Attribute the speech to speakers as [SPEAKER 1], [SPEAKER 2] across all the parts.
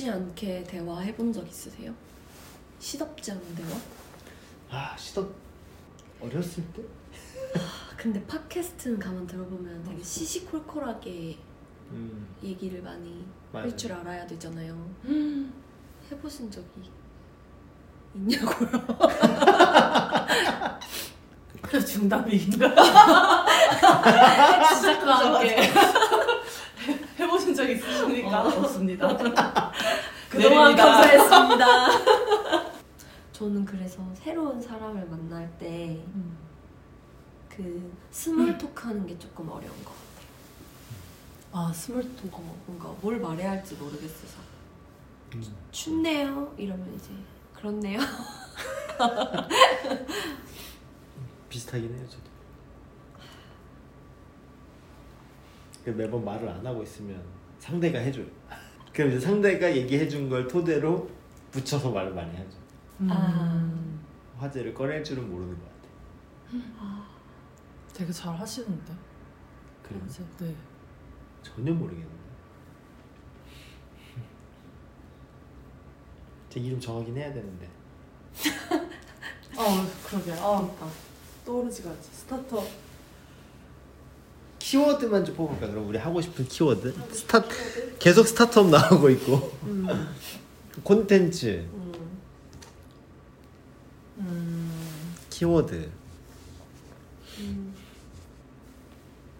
[SPEAKER 1] 시덥지 않게 대화해 본 적 있으세요? 시덥지 않은 대화?
[SPEAKER 2] 아 시도 어렸을 때?
[SPEAKER 1] 아, 근데 팟캐스트는 가만 들어보면 되게 시시콜콜하게
[SPEAKER 2] 음
[SPEAKER 1] 얘기를 많이. 할 줄 알아야 되잖아요.
[SPEAKER 3] 음.
[SPEAKER 1] 해보신 적이 있냐고요?
[SPEAKER 3] 중답인가? 시작과 함께 해보신 적 있으십니까? 없습니다.
[SPEAKER 1] 그동안
[SPEAKER 3] 내립니다.
[SPEAKER 1] 감사했습니다. 저는 그래서 새로운 사람을 만날 때 그 small talk 하는 게 조금 어려운 것 같아요.
[SPEAKER 3] 아 small talk.
[SPEAKER 1] 어, 뭔가 뭘 말해야 할지 모르겠어서.
[SPEAKER 2] 음.
[SPEAKER 1] 춥네요? 이러면 이제 그렇네요.
[SPEAKER 2] 비슷하긴 해요 저도 그 매번 말을 안 하고 있으면 상대가 해줘요 그럼 이제 상대가 얘기해 준 걸 토대로 붙여서 말을 많이 하죠
[SPEAKER 1] 아.
[SPEAKER 2] 화제를 꺼낼 줄은 모르는 것 같아요
[SPEAKER 3] 되게 잘 하시는데.
[SPEAKER 2] 그래요?
[SPEAKER 3] 네.
[SPEAKER 2] 전혀 모르겠는데 제 이름 정하긴 해야 되는데
[SPEAKER 3] 어 그러게. 아 떠오르지가 않지. 스타터.
[SPEAKER 2] 키워드만 좀 뽑을까 그럼 우리 하고 싶은 키워드 스타 계속 스타트업 나오고 있고
[SPEAKER 1] 음.
[SPEAKER 2] 콘텐츠
[SPEAKER 1] 음.
[SPEAKER 3] 음.
[SPEAKER 2] 키워드
[SPEAKER 1] 음.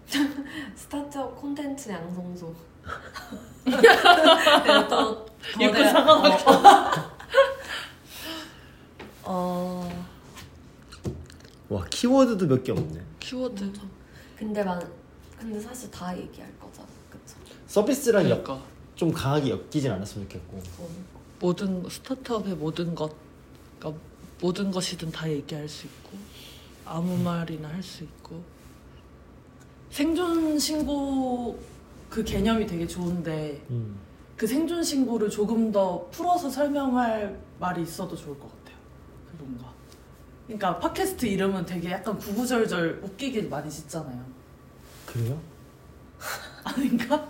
[SPEAKER 1] 스타트업 콘텐츠 양성소. 또
[SPEAKER 3] 입구
[SPEAKER 1] 거대한-
[SPEAKER 3] 상관없어.
[SPEAKER 1] 어.
[SPEAKER 2] 와 키워드도 몇 개 없네
[SPEAKER 3] 키워드.
[SPEAKER 1] 근데 만 근데 사실 다 얘기할 거잖아, 그쵸?
[SPEAKER 2] 서비스랑 엮,
[SPEAKER 3] 그러니까
[SPEAKER 2] 좀 강하게 엮이진 않았으면 좋겠고
[SPEAKER 1] 어.
[SPEAKER 3] 모든 스타트업의 모든 것, 그러니까 모든 것이든 다 얘기할 수 있고 아무 말이나 할 수 있고 생존 신고 그 개념이 되게 좋은데
[SPEAKER 2] 음.
[SPEAKER 3] 그 생존 신고를 조금 더 풀어서 설명할 말이 있어도 좋을 것 같아요. 그 뭔가. 그러니까 팟캐스트 이름은 되게 약간 구구절절 웃기게 많이 짓잖아요.
[SPEAKER 2] 그래요?
[SPEAKER 3] 아닌가?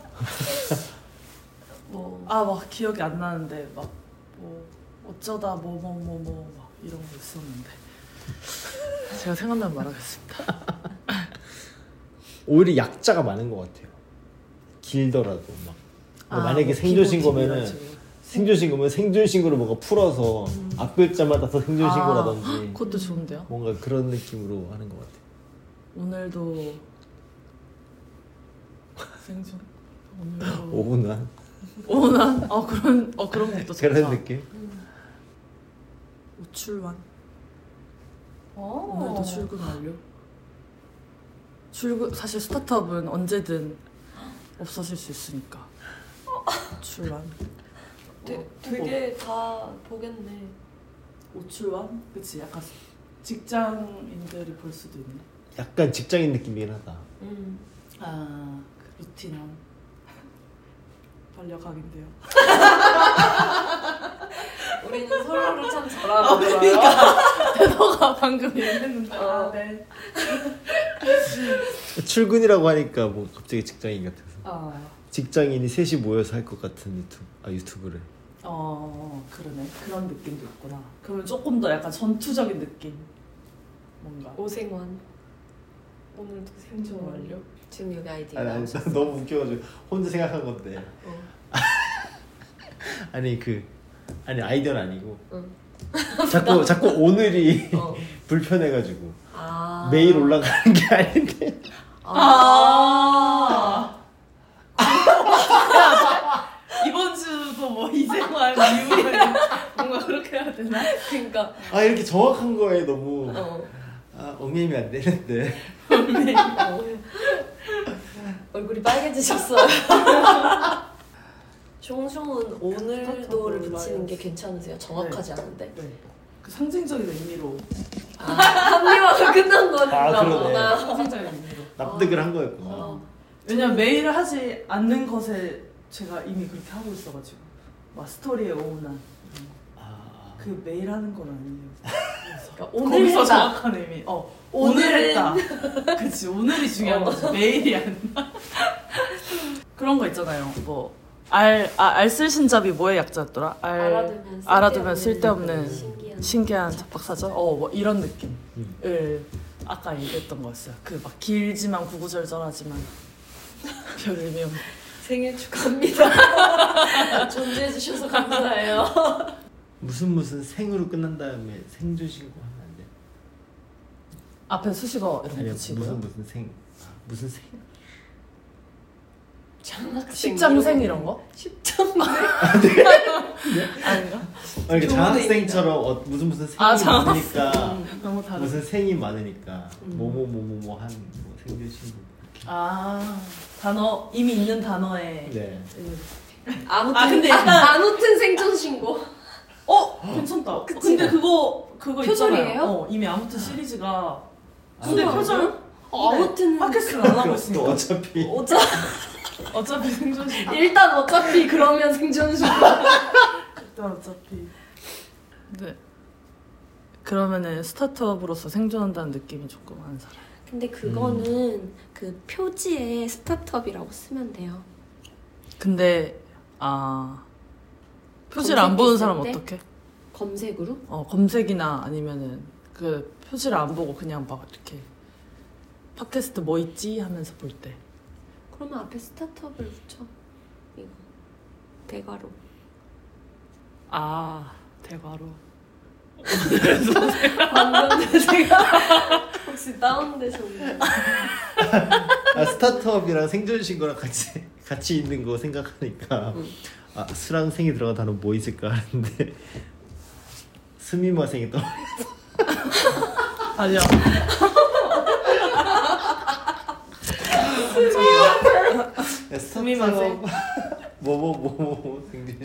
[SPEAKER 1] 뭐
[SPEAKER 3] 아 막 기억이 안 나는데 막 뭐 어쩌다 뭐 뭐 뭐 뭐 막 이런 거 있었는데 제가 생각나면 말하겠습니다.
[SPEAKER 2] 오히려 약자가 많은 것 같아요 길더라도 막
[SPEAKER 3] 아,
[SPEAKER 2] 만약에
[SPEAKER 3] 뭐
[SPEAKER 2] 생존신고면은 생존신고면 생존신고를 뭔가 풀어서
[SPEAKER 1] 음.
[SPEAKER 2] 앞 글자마다 더 생존신고라든지
[SPEAKER 3] 아, 그것도 좋은데요.
[SPEAKER 2] 뭔가 그런 느낌으로 하는 것 같아요
[SPEAKER 3] 오늘도 생존
[SPEAKER 2] 오분한
[SPEAKER 3] 오난 어 그런 어 그런 것도 좋다.
[SPEAKER 2] 그런 느낌
[SPEAKER 3] 우출완
[SPEAKER 1] 어.
[SPEAKER 3] 오늘도 출근 완료. 출근 사실 스타트업은 언제든 없어질 수 있으니까. 우출완.
[SPEAKER 1] 되, 되게 다 보겠네.
[SPEAKER 3] 우출완? 그치 약간 직장인들이 볼 수도 있네.
[SPEAKER 2] 약간 직장인 느낌이긴 하다
[SPEAKER 1] 음.
[SPEAKER 3] 아, 그 루틴한 반려각인데요.
[SPEAKER 1] 우리는 서로를 참
[SPEAKER 3] 아,
[SPEAKER 1] 잘알아들어요.
[SPEAKER 3] 그러니까 태도가 방금 얘기했는데.
[SPEAKER 1] 어.
[SPEAKER 3] 아, 네.
[SPEAKER 2] 출근이라고 하니까 뭐 갑자기 직장인 같아서
[SPEAKER 3] 아,
[SPEAKER 2] 직장인이 셋이 모여서 할 것 같은 유튜브 아 유튜브를
[SPEAKER 3] 어, 그러네. 그런 느낌도 있구나. 그러면 조금 더 약간 전투적인 느낌. 뭔가.
[SPEAKER 1] 오생환. 오늘도 생존 완료. 지금 여기 아이디어
[SPEAKER 2] 아니, 아니. 너무 웃겨가지고 혼자 생각한 건데
[SPEAKER 1] 어.
[SPEAKER 2] 아니 그 아니 아이디어는 아니고
[SPEAKER 1] 응.
[SPEAKER 2] 자꾸 자꾸 오늘이
[SPEAKER 1] 어.
[SPEAKER 2] 불편해가지고
[SPEAKER 1] 아.
[SPEAKER 2] 매일 올라가는 게 아닌데
[SPEAKER 3] 아. 이번 주도 뭐 이생활 이후에 뭔가 그렇게 해야 되나?
[SPEAKER 1] 그러니까.
[SPEAKER 2] 아 이렇게 정확한 거에 너무
[SPEAKER 1] 어.
[SPEAKER 2] 아 얽매이면 안 되는데
[SPEAKER 1] 어. 얼굴이 빨개지셨어요. 종종은 오늘도를 붙이는 게 괜찮으세요? 정확하지 않은데.
[SPEAKER 3] 네. 그 상징적인 의미로.
[SPEAKER 1] 합리화가 끝난 거니까.
[SPEAKER 2] 아, 그러네.
[SPEAKER 3] 상징적인 의미로.
[SPEAKER 2] 납득을 한 거였구나
[SPEAKER 1] 어.
[SPEAKER 3] 왜냐면 매일 하지 않는 것에 제가 이미 그렇게 하고 있어가지고 막 스토리에 오운한
[SPEAKER 2] 아,
[SPEAKER 3] 그 매일 하는 건 아니에요.
[SPEAKER 1] 그러니까 오늘
[SPEAKER 3] 거기서
[SPEAKER 1] 했다.
[SPEAKER 3] 정확한 의미. 어 오늘
[SPEAKER 1] 오늘은-
[SPEAKER 3] 했다. 그치 오늘이 중요한
[SPEAKER 1] 어.
[SPEAKER 3] 거지 매일이 아니라. 그런 거 있잖아요. 뭐 알, 아, 알쓸신잡이 뭐의 약자였더라? 알,
[SPEAKER 1] 알아두면
[SPEAKER 3] 알아두면
[SPEAKER 1] 쓸데없는
[SPEAKER 3] 쓸데없는
[SPEAKER 1] 신기한
[SPEAKER 3] 신기한 잡박사전? 어, 뭐 이런 느낌을
[SPEAKER 2] 음.
[SPEAKER 3] 아까 얘기했던 거였어요. 그 막 길지만 구구절절하지만 별 의미 없는.
[SPEAKER 1] 생일 축하합니다. 존재해 주셔서 감사해요.
[SPEAKER 2] 무슨 무슨 생으로 끝난 다음에 생존 신고 하면 안 돼?
[SPEAKER 3] 앞에 수식어 이런 거
[SPEAKER 2] 아니
[SPEAKER 3] 붙이고요.
[SPEAKER 2] 무슨 무슨 생 아, 무슨 생
[SPEAKER 1] 장학생
[SPEAKER 3] 십장생 이런 거?
[SPEAKER 1] 십장생
[SPEAKER 3] 아닌가?
[SPEAKER 2] 아니 그
[SPEAKER 1] 좋은
[SPEAKER 2] 장학생처럼 어, 무슨 무슨 생이
[SPEAKER 3] 아, 장학생.
[SPEAKER 2] 많으니까
[SPEAKER 3] 너무 다르
[SPEAKER 2] 무슨 생이 많으니까
[SPEAKER 1] 음.
[SPEAKER 2] 뭐뭐 뭐뭐뭐 한 뭐 생존 신고
[SPEAKER 3] 아, 단어, 이미 있는 단어에.
[SPEAKER 2] 네
[SPEAKER 1] 아무튼
[SPEAKER 3] 아, 근데
[SPEAKER 1] 아무튼 생존 신고.
[SPEAKER 3] 어, 괜찮다.
[SPEAKER 1] 그치?
[SPEAKER 3] 근데 그거, 그거
[SPEAKER 1] 표절이에요?
[SPEAKER 3] 있잖아요. 어, 이미 아무튼 시리즈가.
[SPEAKER 2] 아,
[SPEAKER 3] 근데? 표절?
[SPEAKER 1] 어, 아무튼
[SPEAKER 3] 팟캐스트를 안 하고
[SPEAKER 2] 또
[SPEAKER 3] 있으니까.
[SPEAKER 2] 어차피
[SPEAKER 1] 어차
[SPEAKER 3] 어차피 생존식.
[SPEAKER 1] 일단 어차피 그러면 생존 신고.
[SPEAKER 3] 일단 어차피. 네. 그러면은 스타트업으로서 생존한다는 느낌이 조금 안 살아요.
[SPEAKER 1] 근데 그거는 그 표지에 스타트업이라고 쓰면 돼요.
[SPEAKER 3] 근데 아 표지를 안 보는 사람
[SPEAKER 1] 검색했을
[SPEAKER 3] 어떻게?
[SPEAKER 1] 검색으로?
[SPEAKER 3] 어 검색이나 아니면은 그 표지를 안 보고 그냥 막 이렇게 팟캐스트 뭐 있지 하면서 볼 때.
[SPEAKER 1] 그러면 앞에 스타트업을 붙여. 이거 대괄호.
[SPEAKER 3] 아 대괄호.
[SPEAKER 1] 방금 제가 혹시 다운되셨나요?
[SPEAKER 2] 아, 스타트업이랑 생존 신고랑 같이 같이 있는 거 생각하니까
[SPEAKER 1] 응.
[SPEAKER 2] 아 수랑 생이 들어간 단어 뭐 있을까 하는데 스미마 생이 떠
[SPEAKER 3] 아니야. 스미마 생.
[SPEAKER 2] 뭐뭐 뭐뭐 생존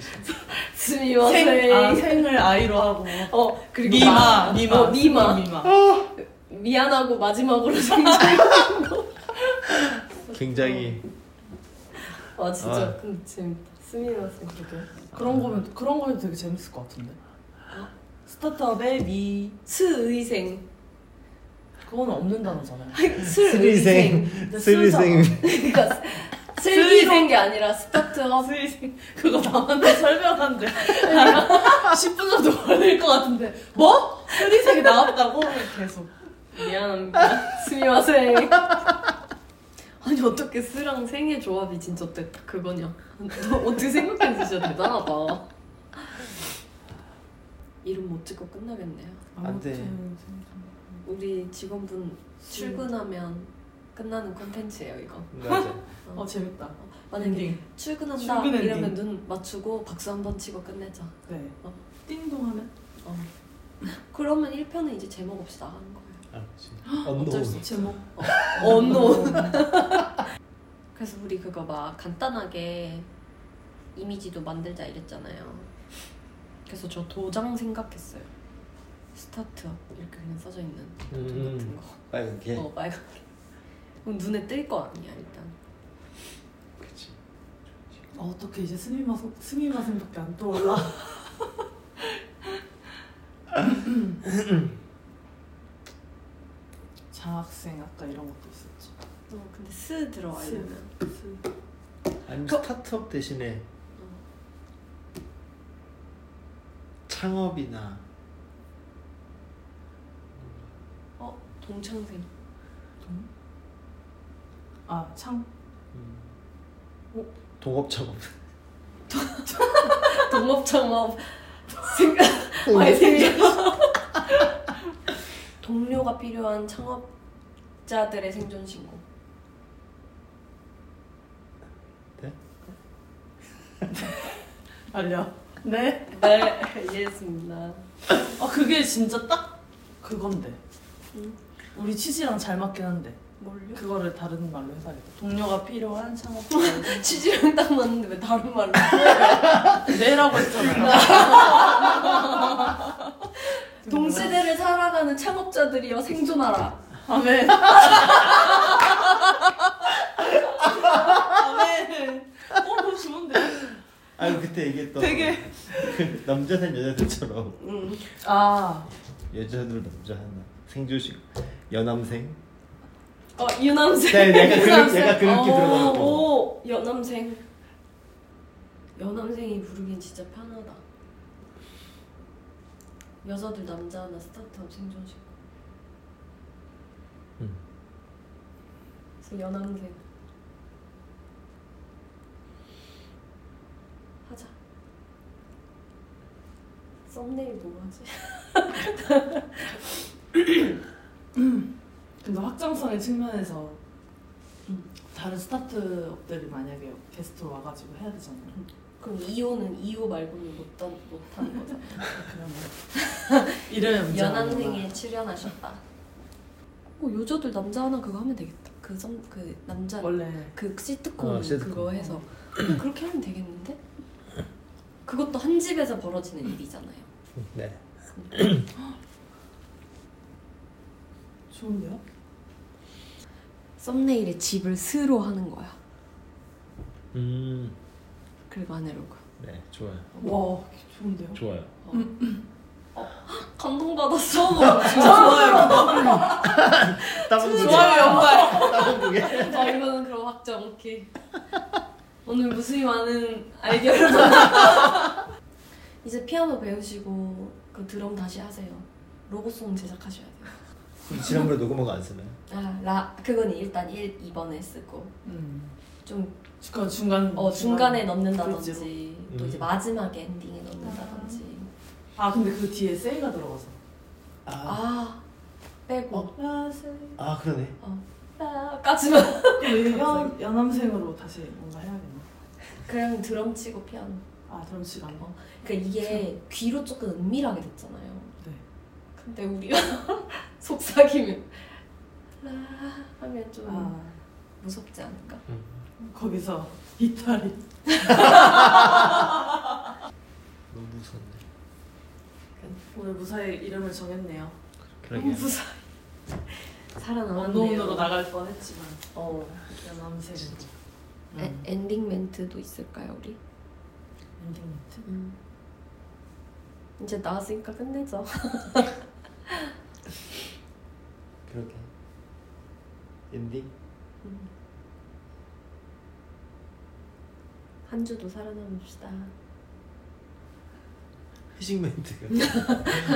[SPEAKER 2] 신고
[SPEAKER 1] 스미마셍.
[SPEAKER 3] 생, 아, 생을 아이로 하고.
[SPEAKER 1] 어 그리고
[SPEAKER 3] 미마,
[SPEAKER 1] 마-
[SPEAKER 3] 미마,
[SPEAKER 1] 어, 미마.
[SPEAKER 3] 미마.
[SPEAKER 1] 미안하고 마지막으로 생존.
[SPEAKER 2] 굉장히
[SPEAKER 1] 아 진짜
[SPEAKER 2] 아.
[SPEAKER 1] 근데 재밌다. 스미마셍.
[SPEAKER 3] 그런 거면 그런 거면 되게 재밌을 것 같은데.
[SPEAKER 1] 어?
[SPEAKER 3] 스타트업의 미
[SPEAKER 1] 스의생.
[SPEAKER 3] 그거는 없는 단어잖아요.
[SPEAKER 1] 슬의생.
[SPEAKER 3] 근데
[SPEAKER 2] 스리생
[SPEAKER 1] 그러니까 슬기로운 게 아니라 스타트업.
[SPEAKER 3] 스위생 그거 나한테 설명한대 10분 정도 걸릴 것 같은데 뭐? 스위생이 나왔다고? 계속
[SPEAKER 1] 미안합니다. 스미마셍. 아니 어떻게 스랑 생의 조합이 진짜 딱 그거냐? 너 어떻게 생각했는지 진짜 대단하다. 이름 못 찍고 끝나겠네요.
[SPEAKER 2] 안 돼.
[SPEAKER 3] 아무튼
[SPEAKER 1] 우리 직원분 출근하면 끝나는 콘텐츠예요 이거.
[SPEAKER 2] 맞아
[SPEAKER 3] 어 재밌다
[SPEAKER 1] 만약에
[SPEAKER 3] 엔딩
[SPEAKER 1] 출근한다
[SPEAKER 3] 출근.
[SPEAKER 1] 이러면 눈 맞추고 박수 한 번 치고 끝내자.
[SPEAKER 3] 네
[SPEAKER 1] 어.
[SPEAKER 3] 띵동 하면
[SPEAKER 1] 어. 그러면 1편은 이제 제목 없이 나가는 거예요. 아수
[SPEAKER 2] 언노운
[SPEAKER 1] 없지.
[SPEAKER 3] 제목
[SPEAKER 1] 언노. 그래서 우리 그거 막 간단하게 이미지도 만들자 이랬잖아요. 그래서 저 도장 생각했어요. 스타트업 이렇게 그냥 써져 있는 도장
[SPEAKER 2] 음.
[SPEAKER 1] 같은 거.
[SPEAKER 2] 빨갛게
[SPEAKER 1] 어 빨갛게. 그럼 눈에 뜰 거 아니야 일단.
[SPEAKER 2] 그치
[SPEAKER 3] 어, 어떻게 이제 스미마 스미마 생밖에 안 떠올라 장학생 아까 이런 것도 있었죠
[SPEAKER 1] 어 근데 스 들어가려면.
[SPEAKER 2] 아니면
[SPEAKER 1] 그-
[SPEAKER 2] 스타트업 대신에 창업이나.
[SPEAKER 1] 어 동창생.
[SPEAKER 3] 아창?
[SPEAKER 2] 음,
[SPEAKER 1] 어?
[SPEAKER 2] 동업 창업.
[SPEAKER 1] 동업창업. 생각 아니 생각. 동료가 필요한 창업자들의 생존 신고.
[SPEAKER 2] 네?
[SPEAKER 3] 알려 네?
[SPEAKER 1] 네 이해했습니다.
[SPEAKER 3] 아 그게 진짜 딱 그건데.
[SPEAKER 1] 응.
[SPEAKER 3] 우리 취지랑 잘 맞긴 한데.
[SPEAKER 1] 뭘요?
[SPEAKER 3] 그거를 다른 말로 해봐야겠다 동료가 필요한 창업자
[SPEAKER 1] 취지랑 딱 맞는데 왜 다른 말로
[SPEAKER 3] 네라고 했잖아요.
[SPEAKER 1] 동시대를 살아가는 창업자들이여 생존하라.
[SPEAKER 3] 아멘 어 그거 좋은데
[SPEAKER 2] 아 그때 얘기했던
[SPEAKER 3] 되게-
[SPEAKER 2] 그 남자 산 여자들처럼
[SPEAKER 1] 응.
[SPEAKER 3] 아
[SPEAKER 2] 여자들 남자 하나 생조식 여남생
[SPEAKER 1] 어 유남생
[SPEAKER 2] 네, 약간 그. 약간 그 느낌
[SPEAKER 1] 어,
[SPEAKER 2] 들어가고.
[SPEAKER 1] 오 연남생 여남생이 부르긴 진짜 편하다. 여자들 남자 하나 스타트업 생존식.
[SPEAKER 2] 음.
[SPEAKER 1] 그래서 여남생 썸네일 뭐 하지?
[SPEAKER 3] 근데 확장성의 측면에서
[SPEAKER 1] 음.
[SPEAKER 3] 다른 스타트업들이 만약에 게스트로 와가지고 해야 되잖아요.
[SPEAKER 1] 그럼 2호는 2호 말고는 못, 던- 못 하는 거잖아.
[SPEAKER 3] 그러면 이름의 문제가
[SPEAKER 1] 연한생에 출연하셨다. 어, 여자들 남자 하나 그거 하면 되겠다. 그, 썸, 그 남자
[SPEAKER 3] 원래
[SPEAKER 1] 그 시트콤
[SPEAKER 2] 어, 시트콤.
[SPEAKER 1] 그거 해서 그렇게 하면 되겠는데? 그것도 한 집에서 벌어지는 일이잖아요.
[SPEAKER 2] 네.
[SPEAKER 3] 좋은데요?
[SPEAKER 1] 썸네일에 집을 스로 하는 거야.
[SPEAKER 2] 음.
[SPEAKER 1] 그리고 아내로그.
[SPEAKER 2] 네, 좋아요.
[SPEAKER 3] 와 좋은데요?
[SPEAKER 2] 좋아요.
[SPEAKER 1] 감동받았어.
[SPEAKER 3] 좋아요.
[SPEAKER 2] 다른 두 개.
[SPEAKER 3] 좋아요 연말.
[SPEAKER 2] 다른 두 개.
[SPEAKER 1] 아 이거는 그럼 확정 오케이. 오늘 무수히 많은 아이디어를 받았다. 이제 피아노 배우시고 그 드럼 다시 하세요. 로고송 제작하셔야 돼요.
[SPEAKER 2] 그럼 지난번에 녹음한 거안 쓰나요?
[SPEAKER 1] 아, 라 그건 일단 1, 2번에 쓰고
[SPEAKER 3] 음.
[SPEAKER 1] 좀
[SPEAKER 3] 그 중간
[SPEAKER 1] 어, 중간에
[SPEAKER 3] 그렇죠.
[SPEAKER 1] 넣는다든지 또
[SPEAKER 2] 음.
[SPEAKER 1] 이제 마지막에 엔딩에 넣는다든지
[SPEAKER 3] 아 근데 그 뒤에 세이가 들어가서.
[SPEAKER 2] 아,
[SPEAKER 1] 아 빼고
[SPEAKER 2] 어?
[SPEAKER 3] 아
[SPEAKER 2] 그러네.
[SPEAKER 1] 아, 까지만
[SPEAKER 3] 그럼 연 연남생으로 다시 뭔가 해야겠네.
[SPEAKER 1] 그냥 드럼 치고 피아노
[SPEAKER 3] 아 시간.
[SPEAKER 1] 어. 그러니까 이게 귀로 조금 은밀하게 듣잖아요
[SPEAKER 3] 네.
[SPEAKER 1] 근데 우리가 속삭이면 라 하면 좀
[SPEAKER 3] 아
[SPEAKER 1] 무섭지 않을까?
[SPEAKER 3] 거기서 이탈이.
[SPEAKER 2] 너무 무섭네.
[SPEAKER 3] 오늘 무사히 이름을 정했네요.
[SPEAKER 2] 그러게.
[SPEAKER 1] 무사히 살아남았네요
[SPEAKER 3] 언론으로 나갈 뻔했지만
[SPEAKER 1] 어.
[SPEAKER 3] 연남생.
[SPEAKER 1] 에, 엔딩 멘트도 있을까요 우리?
[SPEAKER 3] 엔딩 멘트.
[SPEAKER 1] 음. 이제 나왔으니까 끝내자
[SPEAKER 2] 그러게. 엔딩?
[SPEAKER 1] 한 주도 살아남읍시다
[SPEAKER 2] 회식 멘트가.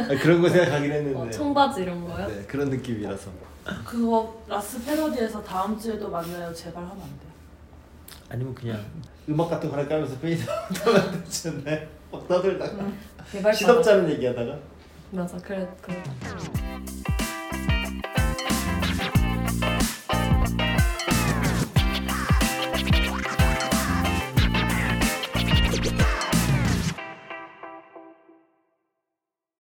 [SPEAKER 2] 아, 그런 거 생각하긴 했는데.
[SPEAKER 1] 어, 청바지 이런 거요?
[SPEAKER 2] 네, 그런 느낌이라서.
[SPEAKER 3] 그거 라스 패러디에서 다음 주에도 만나요 제발 하면 안 돼요.
[SPEAKER 2] 아니면 그냥 음악 같은 거 하나 깔면서 fade 하면 되지 않나요? 막 떠들다가. 시덥잖은 얘기하다가?
[SPEAKER 1] 맞아 그래 그래